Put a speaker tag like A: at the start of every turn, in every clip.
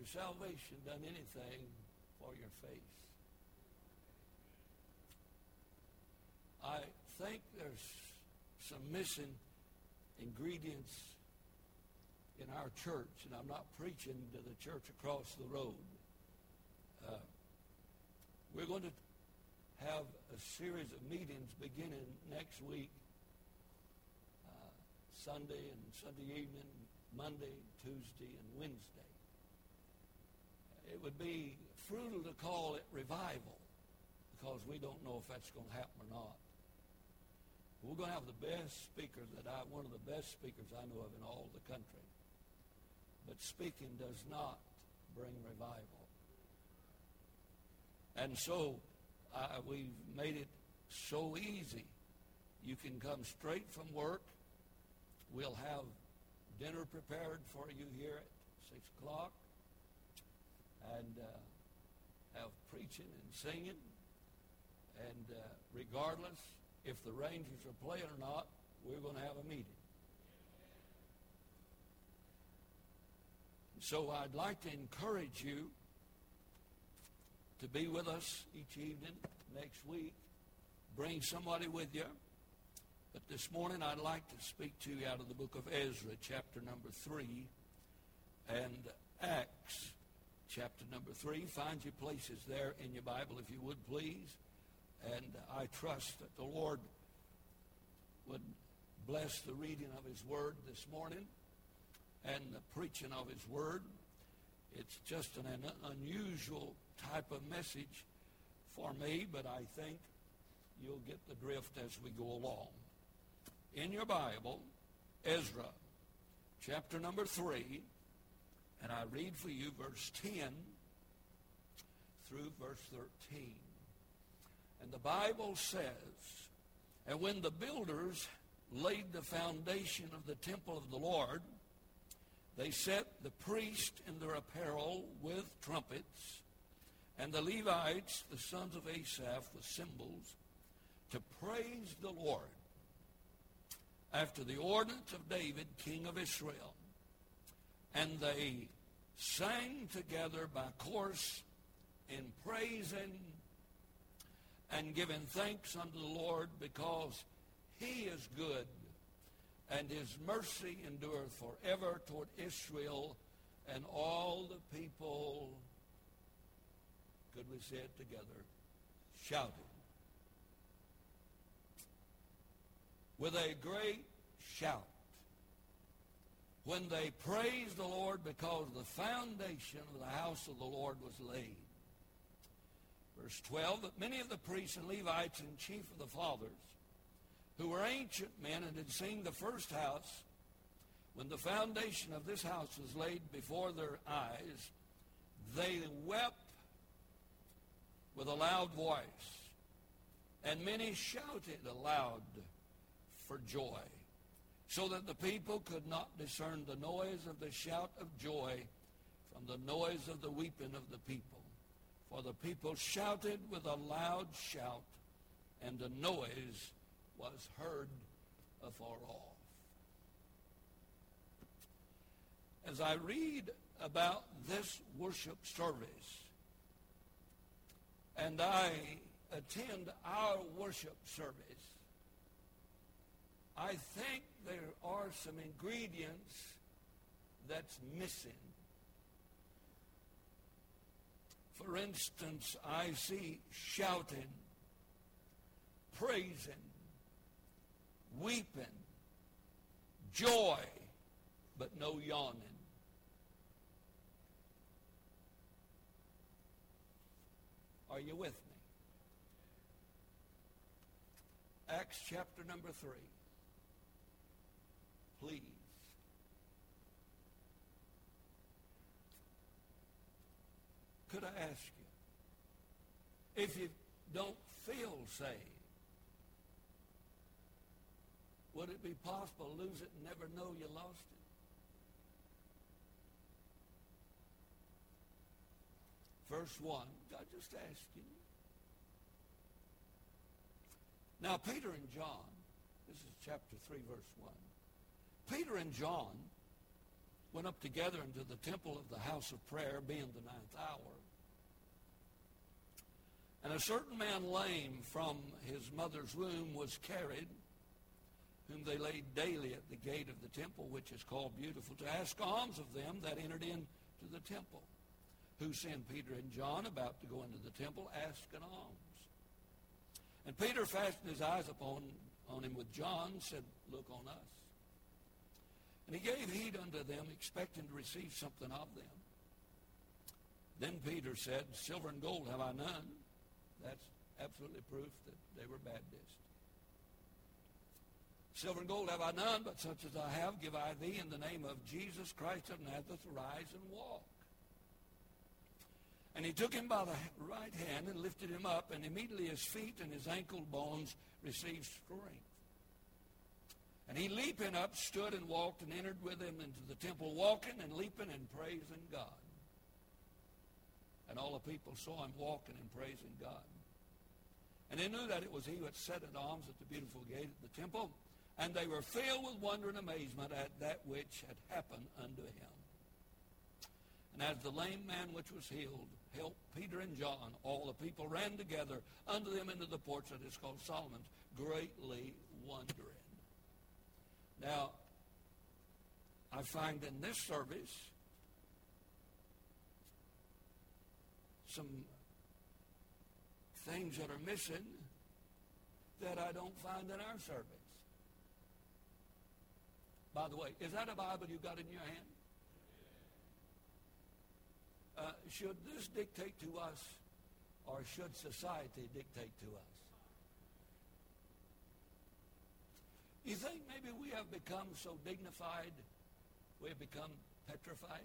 A: your salvation done anything for your faith? I think there's some missing ingredients in our church, and I'm not preaching to the church across the road. Uh, we're going to have a series of meetings beginning next week, uh, Sunday and Sunday evening, Monday, Tuesday, and Wednesday. It would be frugal to call it revival because we don't know if that's going to happen or not. We're going to have the best speaker that I, one of the best speakers I know of in all the country. But speaking does not bring revival. And so we've made it so easy. You can come straight from work. We'll have dinner prepared for you here at 6 o'clock and uh, have preaching and singing. And uh, regardless, if the Rangers are playing or not, we're going to have a meeting. So I'd like to encourage you to be with us each evening next week. Bring somebody with you. But this morning I'd like to speak to you out of the book of Ezra, chapter number 3, and Acts, chapter number 3. Find your places there in your Bible, if you would, please. And I trust that the Lord would bless the reading of his word this morning and the preaching of his word. It's just an, an unusual type of message for me, but I think you'll get the drift as we go along. In your Bible, Ezra, chapter number 3, and I read for you verse 10 through verse 13. And the Bible says, And when the builders laid the foundation of the temple of the Lord, they set the priest in their apparel with trumpets, and the Levites, the sons of Asaph, with cymbals, to praise the Lord after the ordinance of David, king of Israel. And they sang together by course in praising and giving thanks unto the Lord because he is good and his mercy endureth forever toward Israel and all the people, could we say it together, shouted. With a great shout. When they praised the Lord because the foundation of the house of the Lord was laid. Verse 12, that many of the priests and Levites and chief of the fathers, who were ancient men and had seen the first house, when the foundation of this house was laid before their eyes, they wept with a loud voice, and many shouted aloud for joy, so that the people could not discern the noise of the shout of joy from the noise of the weeping of the people. For the people shouted with a loud shout, and the noise was heard afar off. As I read about this worship service, and I attend our worship service, I think there are some ingredients that's missing For instance, I see shouting, praising, weeping, joy, but no yawning. Are you with me? Acts chapter number 3. Please. Could I ask you, if you don't feel saved, would it be possible to lose it and never know you lost it? Verse 1, God just asking you. Now, Peter and John, this is chapter 3, verse 1. Peter and John went up together into the temple of the house of prayer, being the ninth hour. And a certain man lame from his mother's womb was carried, whom they laid daily at the gate of the temple, which is called Beautiful, to ask alms of them that entered into the temple. Who sent Peter and John about to go into the temple, asking alms. And Peter fastened his eyes upon on him with John, said, Look on us. And he gave heed unto them, expecting to receive something of them. Then Peter said, Silver and gold have I none. That's absolutely proof that they were Baptists. Silver and gold have I none, but such as I have give I thee in the name of Jesus Christ of Nazareth, rise and walk. And he took him by the right hand and lifted him up, and immediately his feet and his ankle bones received strength. And he leaping up stood and walked and entered with him into the temple, walking and leaping and praising God. And all the people saw him walking and praising God. And they knew that it was he who had set at arms at the beautiful gate of the temple. And they were filled with wonder and amazement at that which had happened unto him. And as the lame man which was healed helped Peter and John, all the people ran together unto them into the porch that is called Solomon's, greatly wondering. Now, I find in this service some things that are missing that I don't find in our service. By the way, is that a Bible you got in your hand? Uh, should this dictate to us or should society dictate to us? You think maybe we have become so dignified, we have become petrified?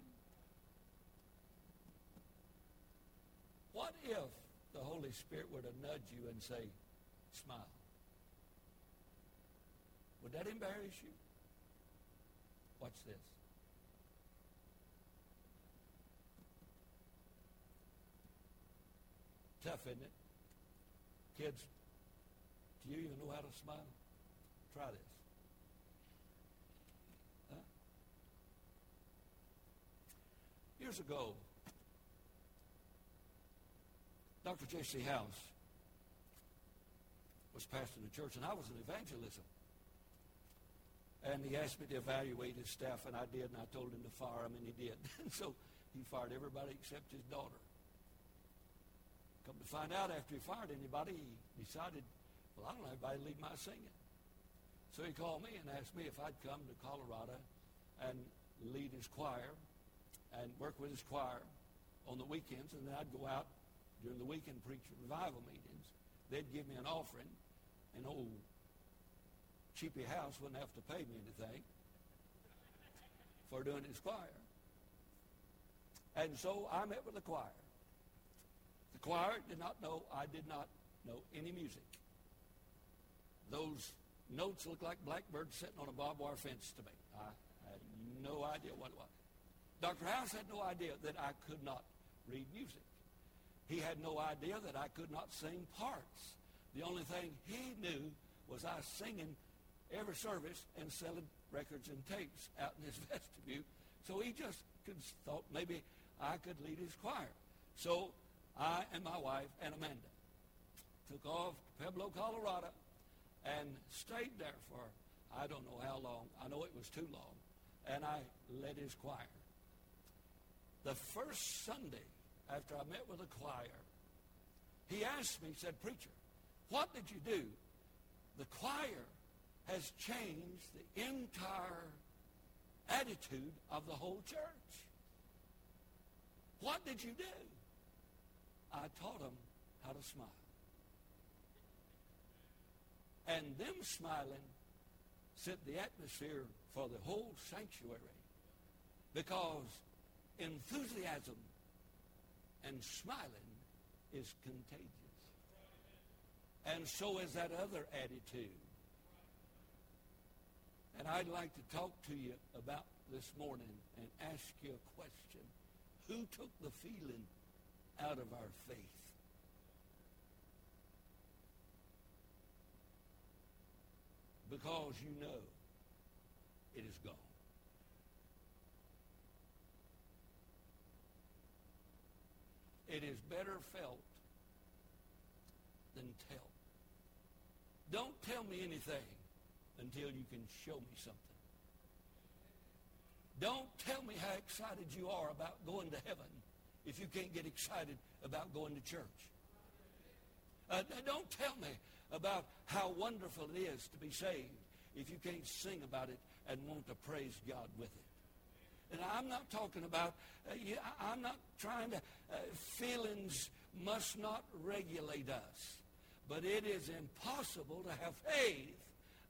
A: What if the Holy Spirit were to nudge you and say, smile? Would that embarrass you? Watch this. Tough, isn't it? Kids, do you even know how to smile? Try this. Years ago, Dr. J.C. House was pastoring the church, and I was in evangelism. And he asked me to evaluate his staff, and I did, and I told him to fire him, and he did. And so he fired everybody except his daughter. Come to find out, after he fired anybody, he decided, well, I don't have anybody to lead my singing. So he called me and asked me if I'd come to Colorado and lead his choir and work with his choir on the weekends, and then I'd go out during the weekend preach revival meetings. They'd give me an offering, and old cheapy house wouldn't have to pay me anything for doing his choir. And so I met with the choir. The choir did not know I did not know any music. Those notes looked like blackbirds sitting on a barbed wire fence to me. I had no idea what it was. Dr. House had no idea that I could not read music. He had no idea that I could not sing parts. The only thing he knew was I was singing every service and selling records and tapes out in his vestibule. So he just thought maybe I could lead his choir. So I and my wife and Amanda took off to Pueblo, Colorado, and stayed there for I don't know how long. I know it was too long. And I led his choir. The first Sunday after I met with the choir, he asked me, he said, Preacher, what did you do? The choir has changed the entire attitude of the whole church. What did you do? I taught them how to smile and them smiling set the atmosphere for the whole sanctuary because enthusiasm and smiling is contagious. And so is that other attitude. And I'd like to talk to you about this morning and ask you a question. Who took the feeling out of our faith? because you know it is gone. It is better felt than tell. Don't tell me anything until you can show me something. Don't tell me how excited you are about going to heaven if you can't get excited about going to church. Uh, don't tell me about how wonderful it is to be saved if you can't sing about it and want to praise God with it. And I'm not talking about, uh, yeah, I'm not trying to, uh, feelings must not regulate us. But it is impossible to have faith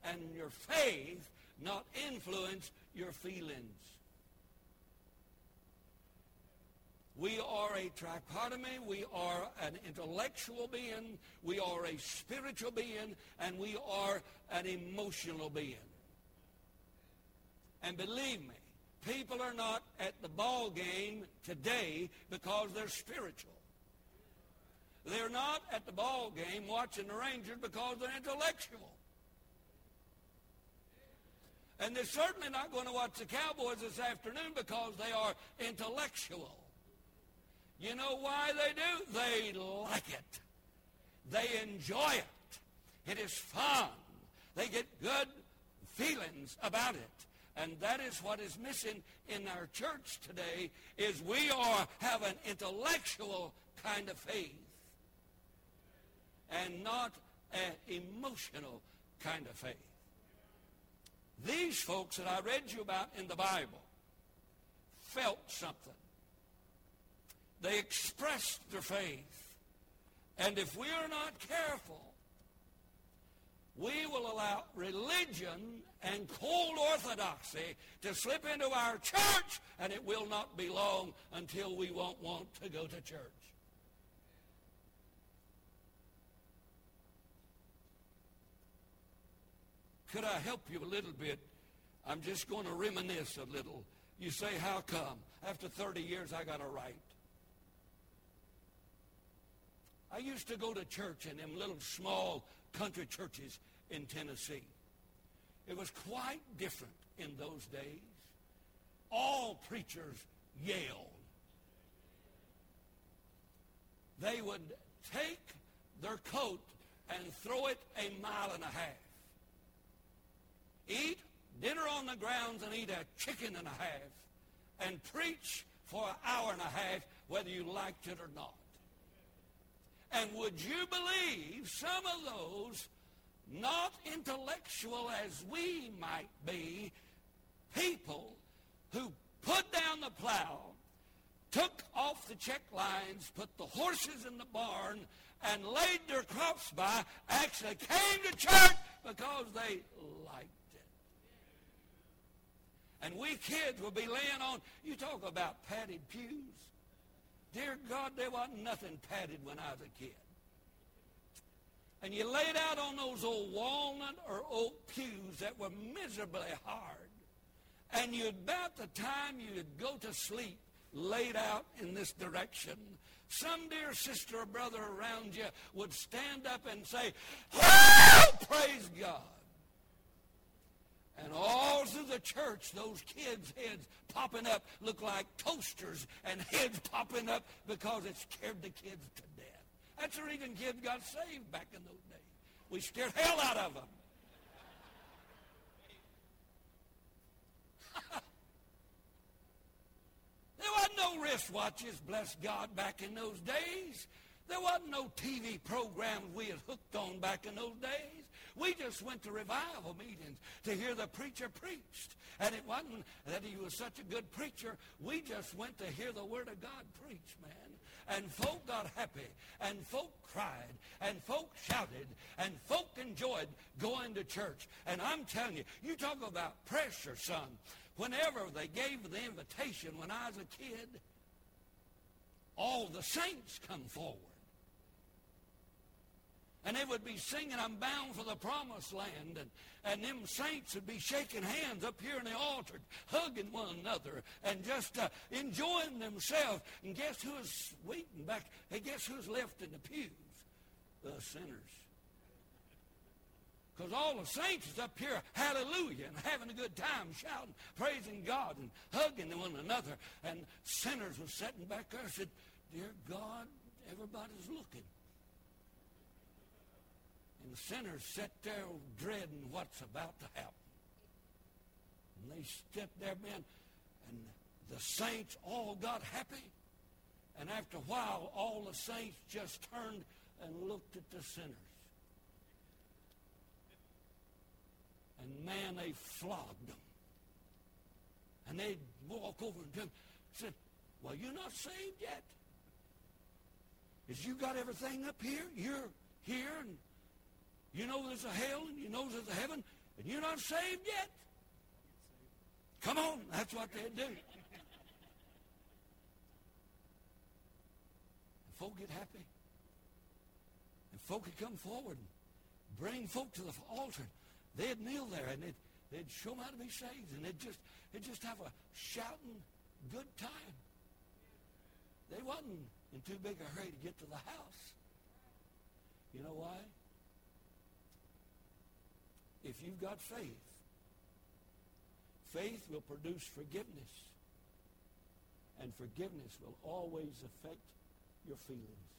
A: and your faith not influence your feelings. We are a trichotomy. We are an intellectual being. We are a spiritual being. And we are an emotional being. And believe me, people are not at the ball game today because they're spiritual. They're not at the ball game watching the Rangers because they're intellectual. And they're certainly not going to watch the Cowboys this afternoon because they are intellectual. You know why they do? They like it. They enjoy it. It is fun. They get good feelings about it. And that is what is missing in our church today is we are have an intellectual kind of faith and not an emotional kind of faith. These folks that I read you about in the Bible felt something. They expressed their faith. And if we are not careful, we will allow religion and cold orthodoxy to slip into our church, and it will not be long until we won't want to go to church. Could I help you a little bit? I'm just going to reminisce a little. You say, how come? After 30 years, I got a right. I used to go to church in them little small country churches in Tennessee. It was quite different in those days. All preachers yelled. They would take their coat and throw it a mile and a half. Eat dinner on the grounds and eat a chicken and a half and preach for an hour and a half whether you liked it or not. And would you believe some of those not intellectual as we might be people who put down the plow, took off the check lines, put the horses in the barn, and laid their crops by, actually came to church because they liked it. and we kids will be laying on, you talk about padded pews. Dear God, there wasn't nothing padded when I was a kid. And you laid out on those old walnut or oak pews that were miserably hard. And you about the time you'd go to sleep, laid out in this direction, some dear sister or brother around you would stand up and say, oh, praise God. And all through the church, those kids' heads popping up look like toasters and heads popping up because it scared the kids to death. That's the reason kids got saved back in those days. We scared hell out of them. there wasn't no wristwatches, bless God, back in those days. There wasn't no TV programs we had hooked on back in those days. We just went to revival meetings to hear the preacher preached. And it wasn't that he was such a good preacher. We just went to hear the Word of God preached, man. And folk got happy. And folk cried. And folk shouted. And folk enjoyed going to church. And I'm telling you, you talk about pressure, son. Whenever they gave the invitation when I was a kid, all the saints come forward. And they would be singing, I'm bound for the promised land. And, and them saints would be shaking hands up here in the altar, hugging one another, and just uh, enjoying themselves. And guess who's waiting back? Hey, guess who's left in the pews? The sinners. Because all the saints is up here, hallelujah, and having a good time, shouting, praising God, and hugging one another. And sinners was sitting back there and said, dear God, everybody's looking. And the sinners sit there dreading what's about to happen. And they stepped there, man, and the saints all got happy. And after a while, all the saints just turned and looked at the sinners. And man, they flogged them. And they'd walk over and them, said, well, you're not saved yet. Is you got everything up here? You're here and you know there's a hell and you know there's a heaven and you're not saved yet? Come on, that's what they'd do. And folk get happy. And folk would come forward and bring folk to the altar. They'd kneel there and they'd, they'd show them how to be saved. And they'd just, they'd just have a shouting good time. They wasn't in too big a hurry to get to the house. You know why? If you've got faith, faith will produce forgiveness. And forgiveness will always affect your feelings.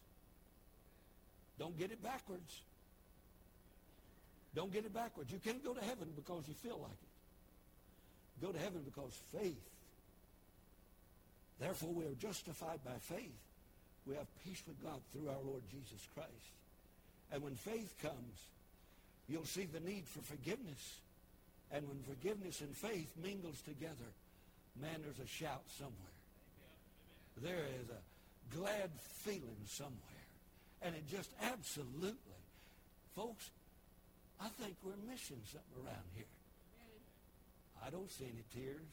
A: Don't get it backwards. Don't get it backwards. You can't go to heaven because you feel like it. Go to heaven because faith. Therefore, we are justified by faith. We have peace with God through our Lord Jesus Christ. And when faith comes, you'll see the need for forgiveness. And when forgiveness and faith mingles together, man, there's a shout somewhere. There is a glad feeling somewhere. And it just absolutely, folks, I think we're missing something around here. I don't see any tears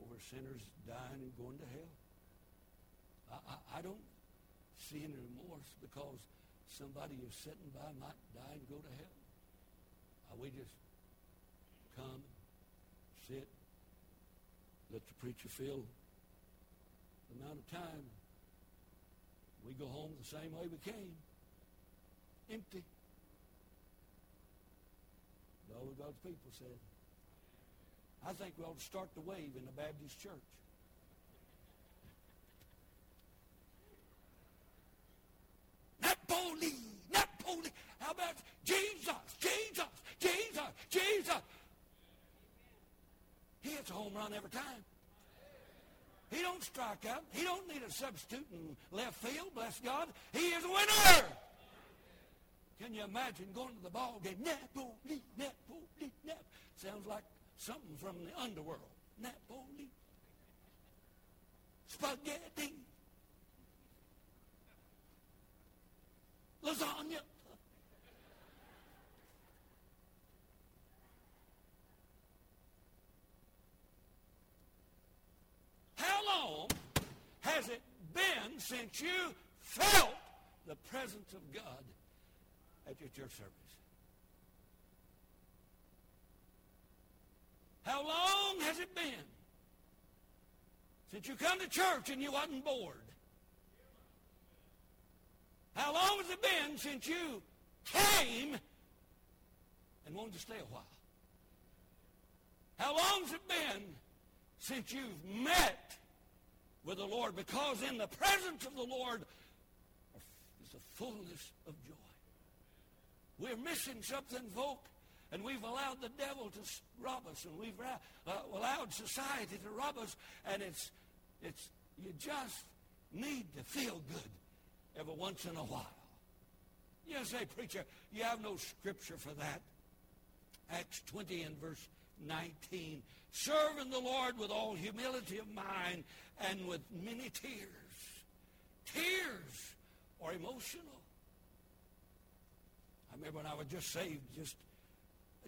A: over sinners dying and going to hell. I, I, I don't see any remorse because somebody who's sitting by might die and go to hell. We just come, sit, let the preacher fill the amount of time. We go home the same way we came, empty. All of God's people said. I think we ought to start the wave in the Baptist church. Napoli, Napoli. How about Jesus, Jesus, Jesus, Jesus? He hits a home run every time. He don't strike out. He don't need a substitute in left field, bless God. He is a winner. Can you imagine going to the ball game? Napoli, Napoli, Napoli. Sounds like something from the underworld. Napoli. Spaghetti. Lasagna. How long has it been since you felt the presence of God at your church service? How long has it been since you come to church and you wasn't bored? How long has it been since you came and wanted to stay a while? How long has it been since you've met with the Lord? Because in the presence of the Lord is the fullness of joy. We're missing something, folk, and we've allowed the devil to rob us, and we've uh, allowed society to rob us, and it's, it's, you just need to feel good every once in a while. You say, preacher, you have no scripture for that. Acts 20 and verse 19. Serving the Lord with all humility of mind and with many tears. Tears are emotional. I remember when I was just saved just,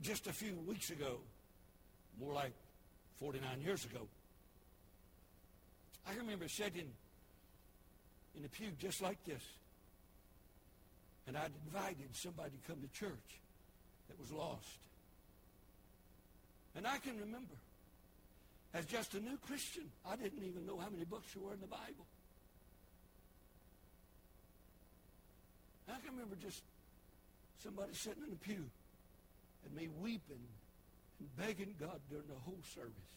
A: just a few weeks ago, more like 49 years ago. I remember sitting in a pew just like this. And I'd invited somebody to come to church that was lost. And I can remember, as just a new Christian, I didn't even know how many books there were in the Bible. I can remember just somebody sitting in the pew and me weeping and begging God during the whole service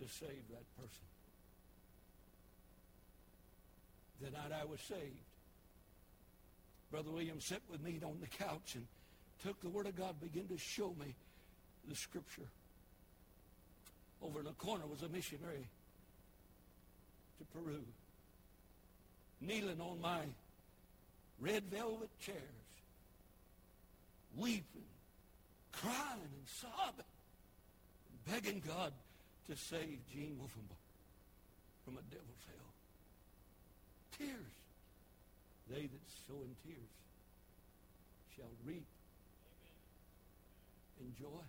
A: to save that person. the night I was saved. Brother William sat with me on the couch and took the Word of God, began to show me the Scripture. Over in the corner was a missionary to Peru, kneeling on my red velvet chairs, weeping, crying and sobbing, begging God to save Gene Wolfenbach from a devil's hell. Tears. They that sow in tears shall reap in joy.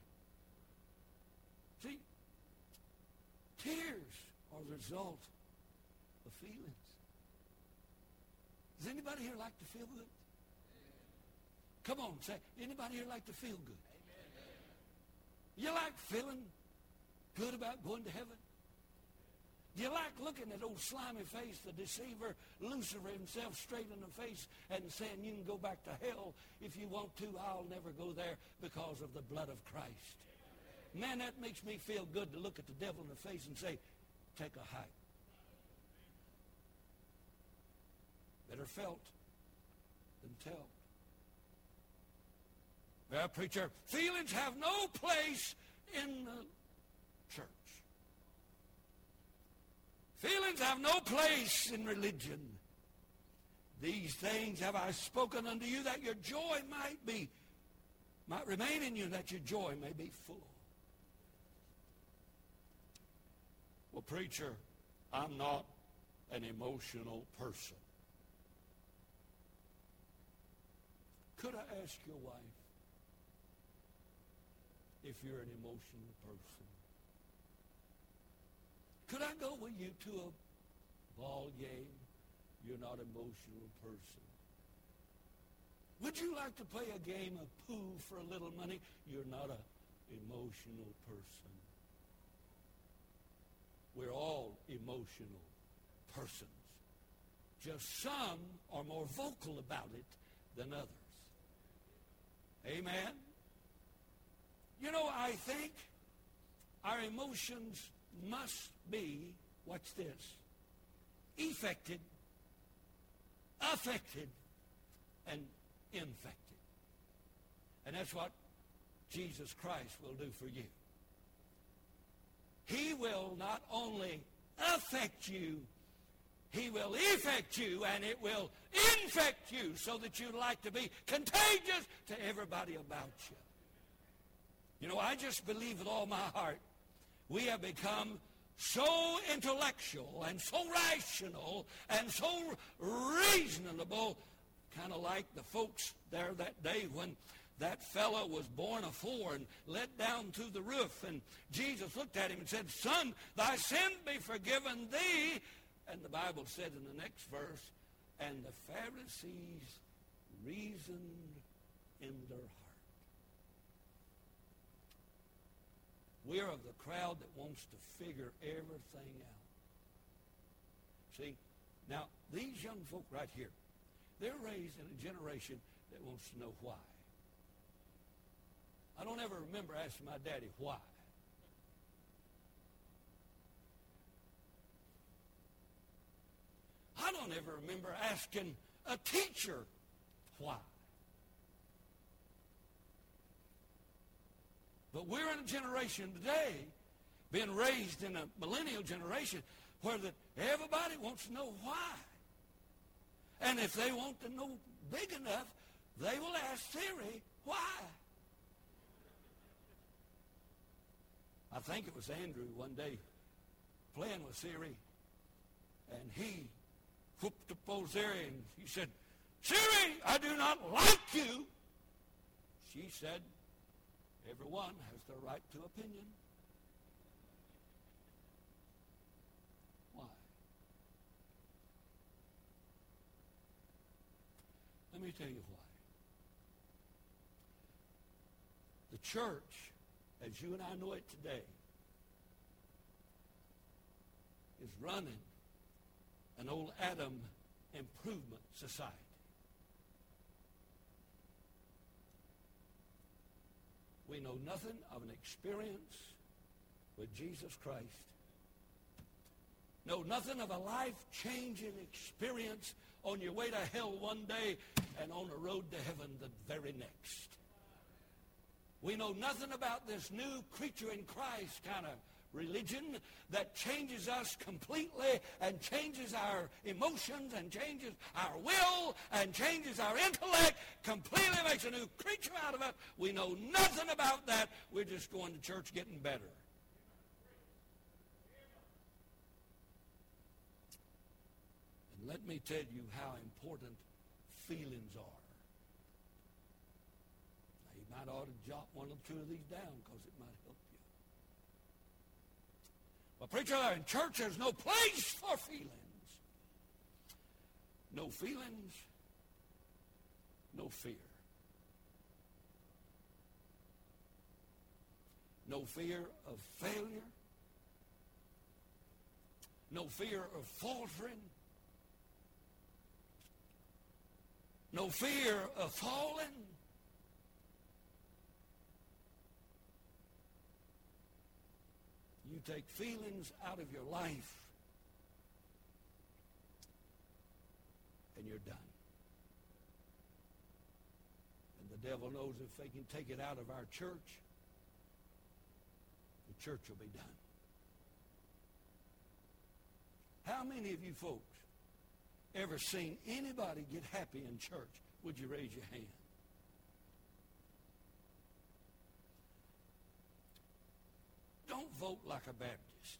A: See, tears are the result of feelings. Does anybody here like to feel good? Come on, say, anybody here like to feel good? You like feeling good about going to heaven? Do you like looking at old slimy face, the deceiver, Lucifer himself straight in the face and saying, you can go back to hell if you want to. I'll never go there because of the blood of Christ. Man, that makes me feel good to look at the devil in the face and say, take a hike. Better felt than tell. Well, preacher, feelings have no place in the church. Feelings have no place in religion. These things have I spoken unto you that your joy might be, might remain in you, that your joy may be full. Well, preacher, I'm not an emotional person. Could I ask your wife if you're an emotional person? Could I go with you to a ball game? You're not an emotional person. Would you like to play a game of pool for a little money? You're not an emotional person. We're all emotional persons. Just some are more vocal about it than others. Amen? You know, I think our emotions must be, watch this, affected, affected, and infected. And that's what Jesus Christ will do for you. He will not only affect you, he will affect you and it will infect you so that you'd like to be contagious to everybody about you. You know, I just believe with all my heart we have become so intellectual and so rational and so reasonable, kind of like the folks there that day when that fellow was born four and let down to the roof. And Jesus looked at him and said, Son, thy sin be forgiven thee. And the Bible said in the next verse, and the Pharisees reasoned in their heart. We're of the crowd that wants to figure everything out. See, now these young folk right here, they're raised in a generation that wants to know why. I don't ever remember asking my daddy why. I don't ever remember asking a teacher why. But we're in a generation today, being raised in a millennial generation, where that everybody wants to know why. And if they want to know big enough, they will ask Siri, why? I think it was Andrew one day playing with Siri, and he whooped up old Siri, and he said, Siri, I do not like you. She said, everyone has the right to opinion. Why? Let me tell you why. The church, as you and I know it today, is running an old Adam improvement society. We know nothing of an experience with Jesus Christ. know nothing of a life-changing experience on your way to hell one day and on the road to heaven the very next. We know nothing about this new creature in Christ kind of religion that changes us completely and changes our emotions and changes our will and changes our intellect, completely makes a new creature out of us. We know nothing about that. We're just going to church getting better. And let me tell you how important feelings are. Might ought to jot one or two of these down because it might help you. Well, preacher, in church there's no place for feelings. No feelings, no fear. No fear of failure. No fear of faltering. No fear of falling. You take feelings out of your life and you're done. And the devil knows if they can take it out of our church, the church will be done. How many of you folks ever seen anybody get happy in church? Would you raise your hand? Don't vote like a Baptist.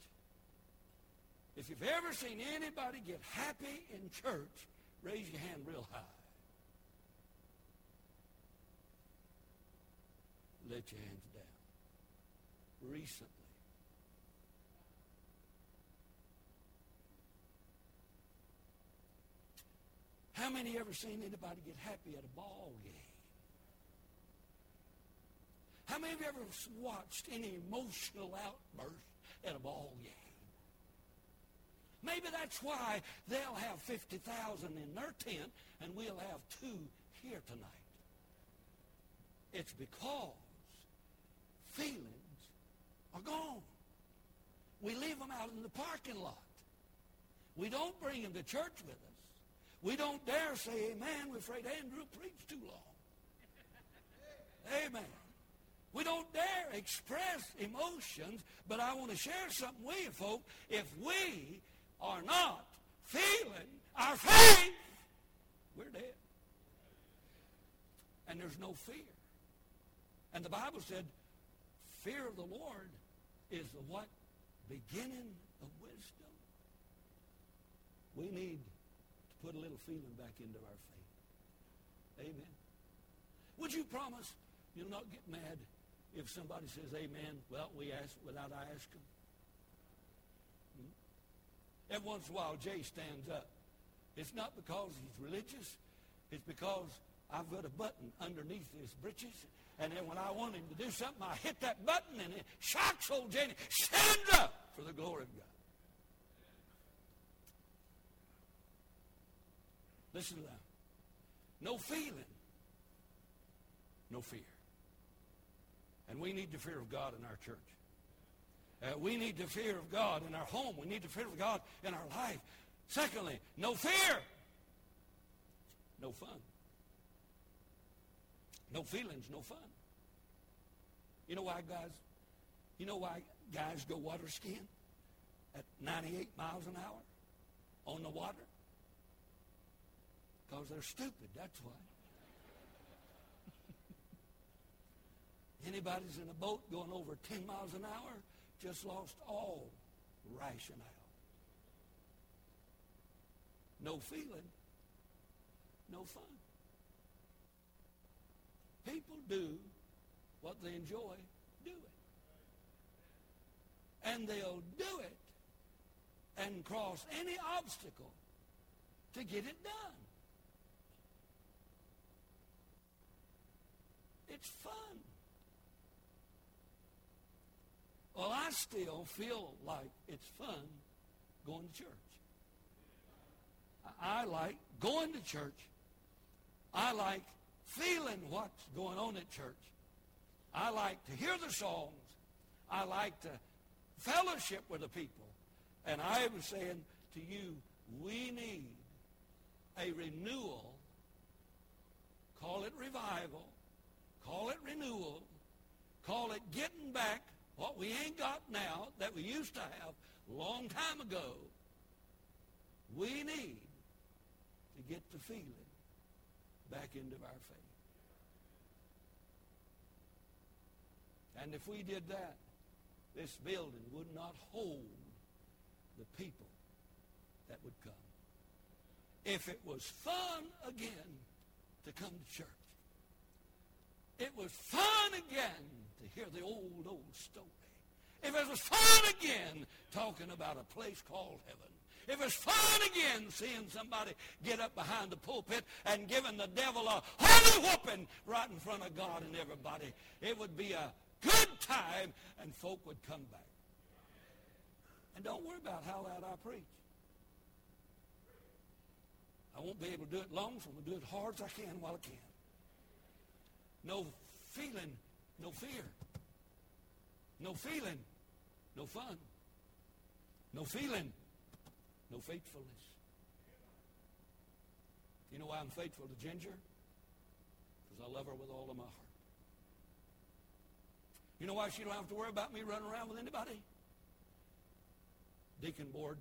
A: If you've ever seen anybody get happy in church, raise your hand real high. Let your hands down. Recently. How many ever seen anybody get happy at a ball game? How many of you ever watched any emotional outburst at a ball game? Maybe that's why they'll have 50,000 in their tent and we'll have two here tonight. It's because feelings are gone. We leave them out in the parking lot. We don't bring them to church with us. We don't dare say amen. We're afraid Andrew preached too long. Amen. We don't dare express emotions, but I want to share something with you, folks. If we are not feeling our faith, we're dead. And there's no fear. And the Bible said, fear of the Lord is the what? Beginning of wisdom. We need to put a little feeling back into our faith. Amen. Would you promise you'll not get mad if somebody says amen, well, we ask without asking. Hmm? Every once in a while, Jay stands up. It's not because he's religious. It's because I've got a button underneath his breeches. And then when I want him to do something, I hit that button and it shocks old Jay. Stand up for the glory of God. Listen to that. No feeling. No fear. And we need the fear of God in our church. Uh, we need the fear of God in our home. We need the fear of God in our life. Secondly, no fear. No fun. No feelings, no fun. You know why, guys? You know why guys go water skiing at 98 miles an hour on the water? Because they're stupid, that's why. Anybody's in a boat going over 10 miles an hour just lost all rationale. No feeling, no fun. People do what they enjoy doing. And they'll do it and cross any obstacle to get it done. It's fun. Well, I still feel like it's fun going to church. I like going to church. I like feeling what's going on at church. I like to hear the songs. I like to fellowship with the people. And I was saying to you, we need a renewal. Call it revival. Call it renewal. Call it getting back what we ain't got now that we used to have a long time ago. We need to get the feeling back into our faith. And if we did that, this building would not hold the people that would come. If it was fun again to come to church, it was fun again to hear the old, old story. If it was fun again talking about a place called heaven. If it's fun again seeing somebody get up behind the pulpit and giving the devil a holy whooping right in front of God and everybody, it would be a good time and folk would come back. And don't worry about how loud I preach. I won't be able to do it long, so I'm going to do it hard as I can while I can. No feeling, no fear. No feeling, no fun. No feeling, no faithfulness. You know why I'm faithful to Ginger? Because I love her with all of my heart. You know why she don't have to worry about me running around with anybody? Deacon Borden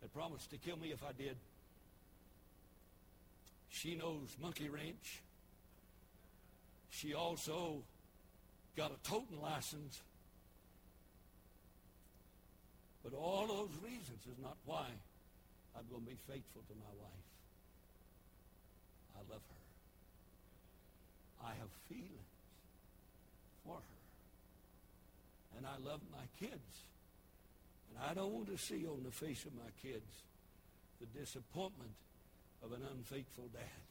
A: had promised to kill me if I did. She knows Monkey Wrench. She also got a toting license. But all those reasons is not why I'm going to be faithful to my wife. I love her. I have feelings for her. And I love my kids. And I don't want to see on the face of my kids the disappointment of an unfaithful dad.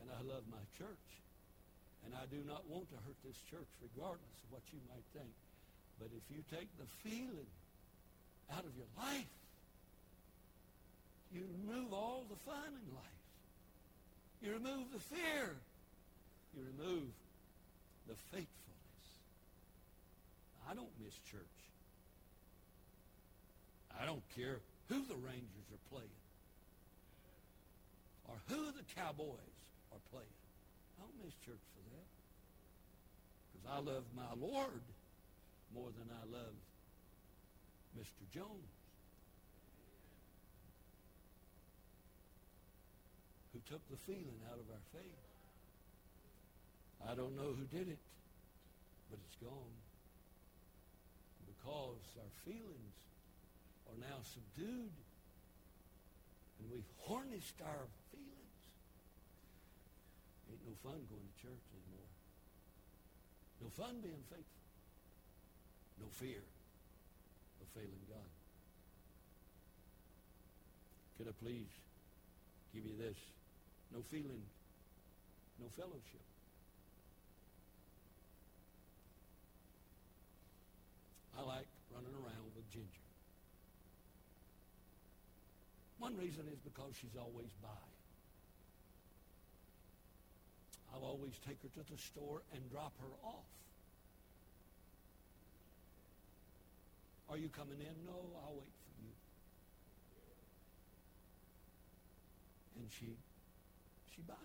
A: And I love my church. And I do not want to hurt this church regardless of what you might think. But if you take the feeling out of your life, you remove all the fun in life. You remove the fear. You remove the faithfulness. I don't miss church. I don't care who the Rangers are playing or who the Cowboys are playing. I don't miss church for that. Because I love my Lord more than I love Mr. Jones. Who took the feeling out of our faith. I don't know who did it, but it's gone. Because our feelings are now subdued and we've harnessed our feelings. Ain't no fun going to church anymore. No fun being faithful. No fear of failing God. Could I please give you this? No feeling, no fellowship. I like running around with Ginger. One reason is because she's always by. I'll always take her to the store and drop her off. Are you coming in? No, I'll wait for you. And she she buys.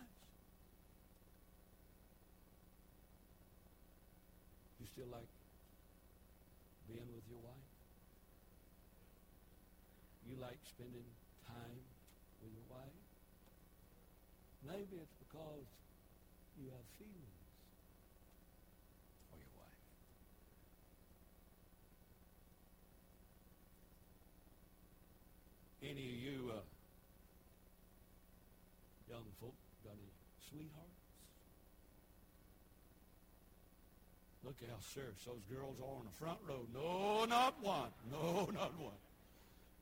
A: You still like being with your wife? You like spending time with your wife? Maybe it's because you have feelings for your wife. Any of you uh, young folk got any sweethearts? Look how serious those girls are on the front row. No, not one. No, not one.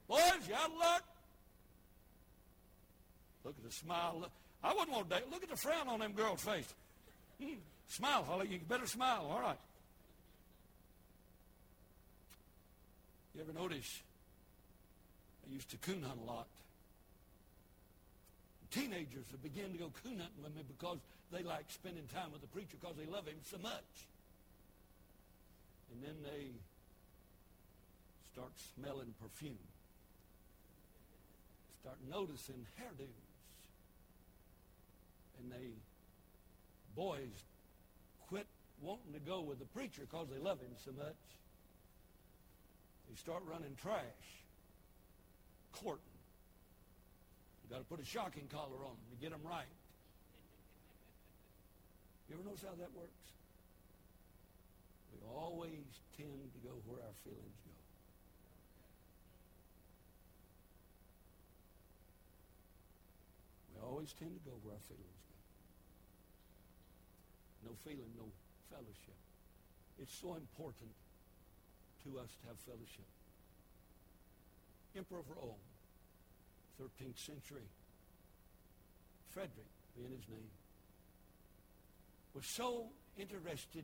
A: Boys, you out of luck? Look at the smile. I wouldn't want to date. Look at the frown on them girls' face. Mm. Smile, Holly. You better smile. All right. You ever notice I used to coon hunt a lot. Teenagers have begun to go coon hunting with me because they like spending time with the preacher because they love him so much. And then they start smelling perfume. Start noticing hairdos. And they, boys, quit wanting to go with the preacher because they love him so much. They start running trash, courting. You got to put a shocking collar on them to get them right. You ever notice how that works? We always tend to go where our feelings go. We always tend to go where our feelings go. No feeling, no fellowship. It's so important to us to have fellowship. Emperor of Rome, 13th century, Frederick being his name, was so interested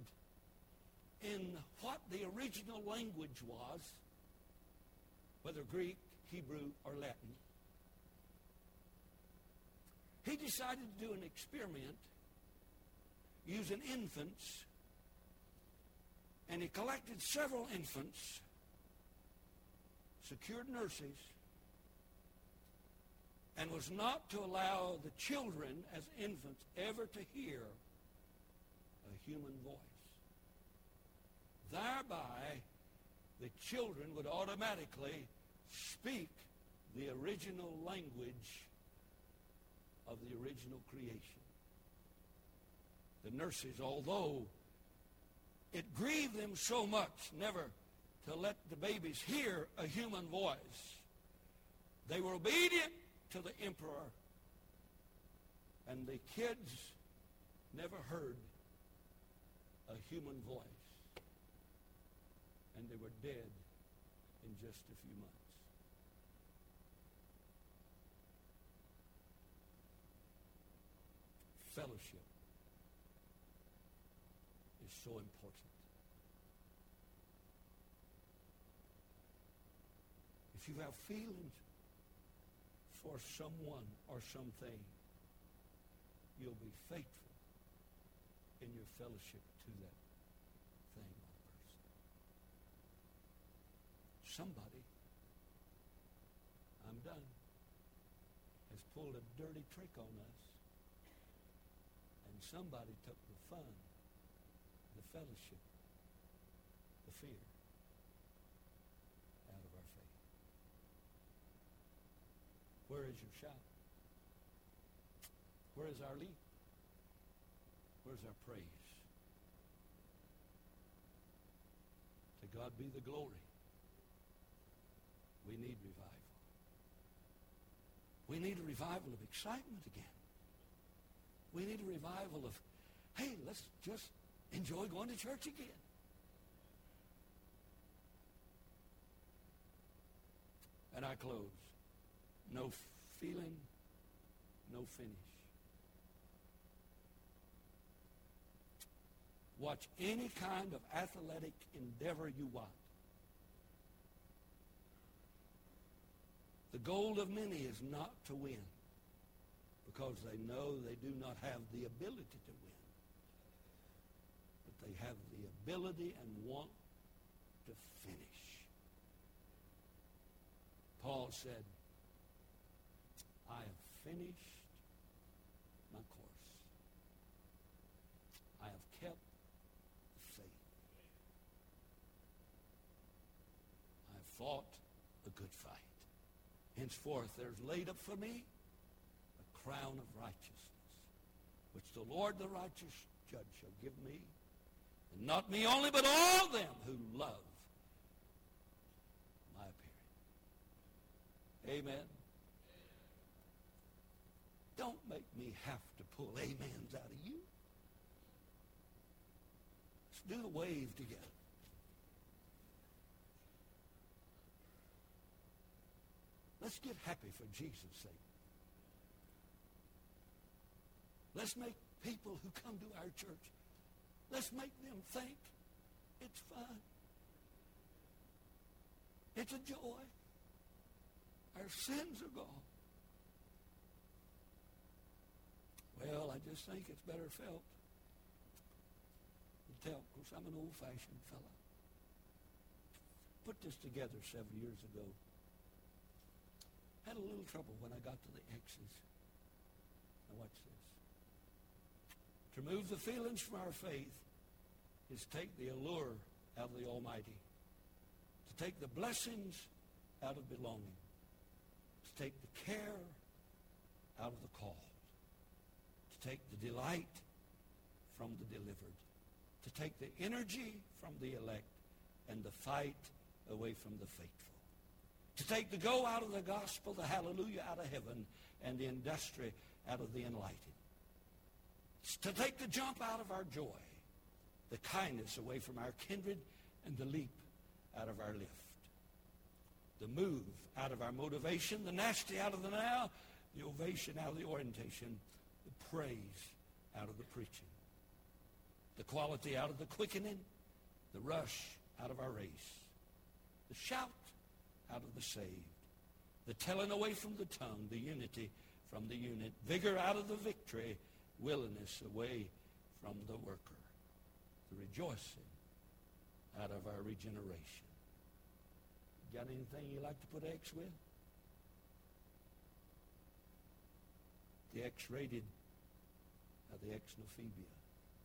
A: in what the original language was, whether Greek, Hebrew, or Latin. He decided to do an experiment using infants, and he collected several infants, secured nurses, and was not to allow the children as infants ever to hear a human voice. Thereby, the children would automatically speak the original language of the original creation. The nurses, although it grieved them so much never to let the babies hear a human voice, they were obedient to the emperor, and the kids never heard a human voice. And they were dead in just a few months. Fellowship so important. If you have feelings for someone or something, you'll be faithful in your fellowship to that thing or person. Somebody, I'm done, has pulled a dirty trick on us, and somebody took the fun, fellowship, the fear out of our faith. Where is your shout? Where is our lead? Where's our praise? To God be the glory. We need revival. We need a revival of excitement again. We need a revival of, hey, let's just enjoy going to church again. And I close. No feeling, no finish. Watch any kind of athletic endeavor you want. The goal of many is not to win because they know they do not have the ability to win. They have the ability and want to finish. Paul said, I have finished my course. I have kept the faith. I have fought a good fight. Henceforth there's laid up for me a crown of righteousness, which the Lord the righteous judge shall give me, and not me only, but all them who love my appearing. Amen. Don't make me have to pull amens out of you. Let's do the wave together. Let's get happy for Jesus' sake. Let's make people who come to our church, let's make them think it's fun. It's a joy. Our sins are gone. Well, I just think it's better felt. Tell, because I'm an old-fashioned fellow. put this together several years ago. Had a little trouble when I got to the X's. Now watch. To remove the feelings from our faith is take the allure out of the Almighty. To take the blessings out of belonging. To take the care out of the call. To take the delight from the delivered. To take the energy from the elect and the fight away from the faithful. To take the go out of the gospel, the hallelujah out of heaven, and the industry out of the enlightened. To take the jump out of our joy, the kindness away from our kindred, and the leap out of our lift. The move out of our motivation, the nasty out of the now, the ovation out of the orientation, the praise out of the preaching. The quality out of the quickening, the rush out of our race. The shout out of the saved. The telling away from the tongue, the unity from the unit. Vigor out of the victory, willingness away from the worker. The rejoicing out of our regeneration. Got anything you like to put X with? The X-rated, uh, the X-nophobia.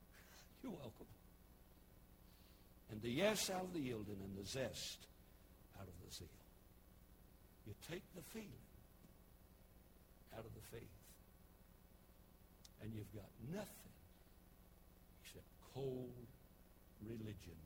A: You're welcome. And the yes out of the yielding and the zest out of the zeal. You take the feeling out of the faith. And you've got nothing except cold religion